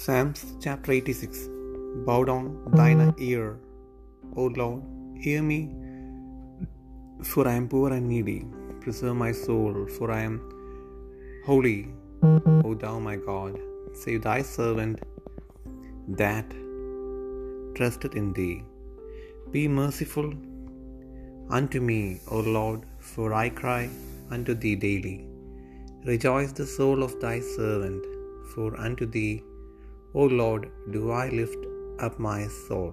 Psalms chapter 86 Bow down thine ear, O Lord, hear me, for I am poor and needy. Preserve my soul, for I am holy, O thou my God. Save thy servant that trusteth in thee. Be merciful unto me, O Lord, for I cry unto thee daily. Rejoice the soul of thy servant, for unto thee, O Lord, do I lift up my soul.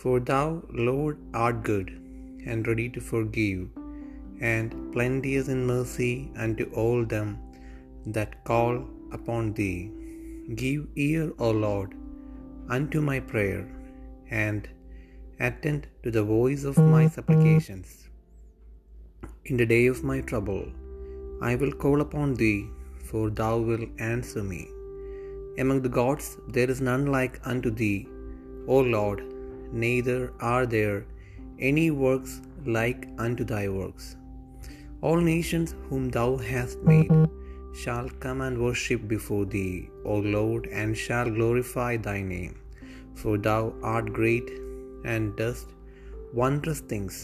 For thou, Lord, art good, and ready to forgive, and plenteous in mercy unto all them that call upon thee. Give ear, O Lord, unto my prayer, and attend to the voice of my supplications. In the day of my trouble, I will call upon thee, for thou wilt answer me. Among the gods there is none like unto thee, O Lord, neither are there any works like unto thy works. All nations whom thou hast made shall come and worship before thee, O Lord, and shall glorify thy name. For thou art great and dost wondrous things,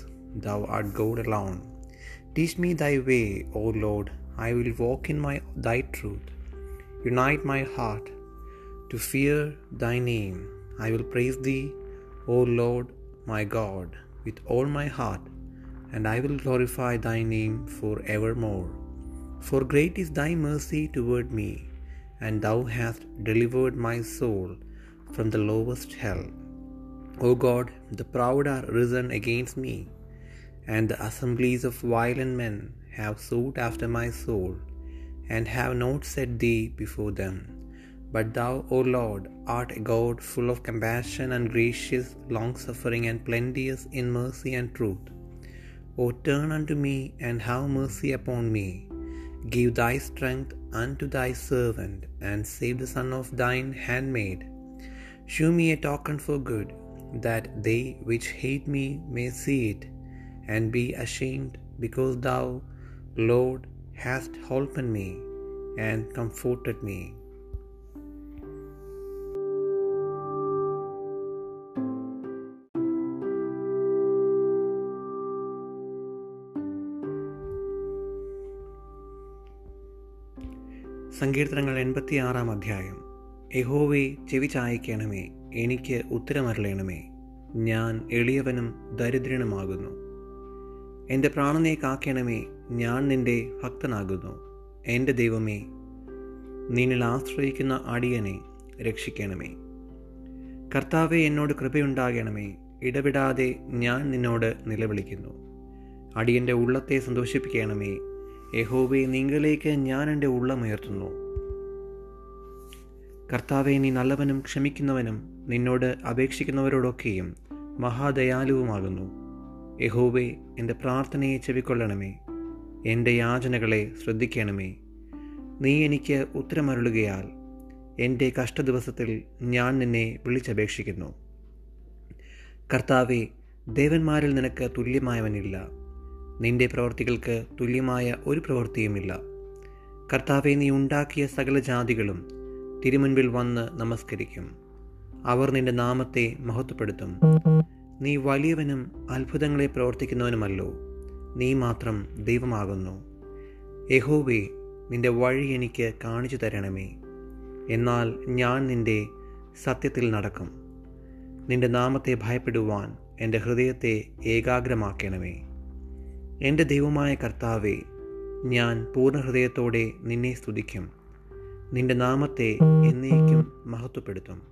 thou art God alone. Teach me thy way, O Lord, I will walk in my thy truth. Unite my heart to fear thy name. I will praise thee, O Lord my God, with all my heart, and I will glorify thy name for evermore. For great is thy mercy toward me, and thou hast delivered my soul from the lowest hell. O God, the proud are risen against me, and the assemblies of violent men have sought after my soul, and have not set thee before them. But thou, O Lord, art a God full of compassion and gracious, long suffering, and plenteous in mercy and truth. O turn unto me and have mercy upon me. Give thy strength unto thy servant, and save the son of thine handmaid. Shew me a token for good, that they which hate me may see it, and be ashamed, because thou, Lord, hast holpen me and comforted me. സങ്കീർത്തനങ്ങൾ എൺപത്തി ആറാം അധ്യായം. യഹോവേ ചെവി ചായക്കണമേ എനിക്ക് ഉത്തരമരളയണമേ ഞാൻ എളിയവനും ദരിദ്രനുമാകുന്നു. എന്റെ പ്രാണനെ കാക്കണമേ ഞാൻ നിന്റെ ഭക്തനാകുന്നു. എന്റെ ദൈവമേ നിന്നിൽ ആശ്രയിക്കുന്ന അടിയനെ രക്ഷിക്കണമേ. കർത്താവെ എന്നോട് കൃപയുണ്ടാകണമേ ഇടപെടാതെ ഞാൻ നിന്നോട് നിലവിളിക്കുന്നു. അടിയന്റെ ഉള്ളത്തെ സന്തോഷിപ്പിക്കണമേ യഹോവെ നിങ്ങളിലേക്ക് ഞാൻ എന്റെ ഉള്ളമുയർത്തുന്നു കർത്താവെ നീ നല്ലവനും ക്ഷമിക്കുന്നവനും നിന്നോട് അപേക്ഷിക്കുന്നവരോടൊക്കെയും മഹാദയാലുവുമാകുന്നു. യഹോബെ എന്റെ പ്രാർത്ഥനയെ ചെവിക്കൊള്ളണമേ. എന്റെ യാചനകളെ ശ്രദ്ധിക്കണമേ. നീ എനിക്ക് ഉത്തരമരുളുകയാൽ എന്റെ കഷ്ടദിവസത്തിൽ ഞാൻ നിന്നെ വിളിച്ചപേക്ഷിക്കുന്നു. കർത്താവെ ദേവന്മാരിൽ നിനക്ക് തുല്യമായവനില്ല. നിന്റെ പ്രവൃത്തികൾക്ക് തുല്യമായ ഒരു പ്രവൃത്തിയുമില്ല. കർത്താവെ നീ ഉണ്ടാക്കിയ സകല ജാതികളും തിരുമുൻപിൽ വന്ന് നമസ്കരിക്കും. അവർ നിന്റെ നാമത്തെ മഹത്വപ്പെടുത്തും. നീ വലിയവനും അത്ഭുതങ്ങളെ പ്രവർത്തിക്കുന്നവനുമല്ലോ. നീ മാത്രം ദൈവമാകുന്നു. യഹോവേ നിന്റെ വഴി എനിക്ക് കാണിച്ചു തരണമേ. എന്നാൽ ഞാൻ നിന്റെ സത്യത്തിൽ നടക്കും. നിന്റെ നാമത്തെ ഭയപ്പെടുവാൻ എന്റെ ഹൃദയത്തെ ഏകാഗ്രമാക്കണമേ. എന്റെ ദൈവമായ കർത്താവെ ഞാൻ പൂർണ ഹൃദയത്തോടെ നിന്നെ സ്തുതിക്കും. നിന്റെ നാമത്തെ എന്നേക്കും മഹത്വപ്പെടുത്തും.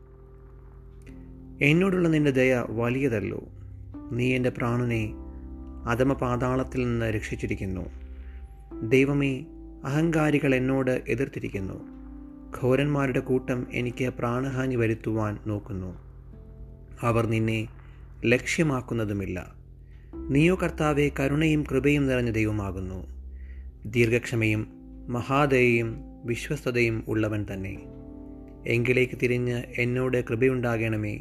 എന്നോടുള്ള നിന്റെ ദയ വലിയതല്ലോ. നീ എന്റെ പ്രാണനെ അധമപാതാളത്തിൽ നിന്ന് രക്ഷിച്ചിരിക്കുന്നു. ദൈവമേ അഹങ്കാരികൾ എന്നോട് എതിർത്തിരിക്കുന്നു. ഘോരന്മാരുടെ കൂട്ടം എനിക്ക് പ്രാണഹാനി വരുത്തുവാൻ നോക്കുന്നു. അവർ നിന്നെ ലക്ഷ്യമാക്കുന്നതുമില്ല. നീയോ കർത്താവെ കരുണയും കൃപയും നിറഞ്ഞ ദൈവമാകുന്നു. ദീർഘക്ഷമയും മഹാദയയും വിശ്വസ്തതയും ഉള്ളവൻ തന്നെ. എങ്കിലേക്ക് തിരിഞ്ഞ് എന്നോട് കൃപയുണ്ടാകണമേ.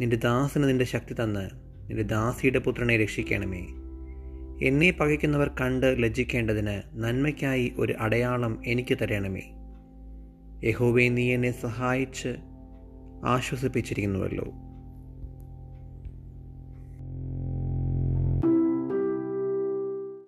നിന്റെ ദാസന് നിന്റെ ശക്തി തന്ന് നിന്റെ ദാസിയുടെ പുത്രനെ രക്ഷിക്കണമേ. എന്നെ പകയ്ക്കുന്നവർ കണ്ട് ലജ്ജിക്കേണ്ടതിന് നന്മയ്ക്കായി ഒരു അടയാളം എനിക്ക് തരണമേ. യഹോവേ നീ എന്നെ സഹായിച്ച് ആശ്വസിപ്പിച്ചിരിക്കുന്നുവല്ലോ.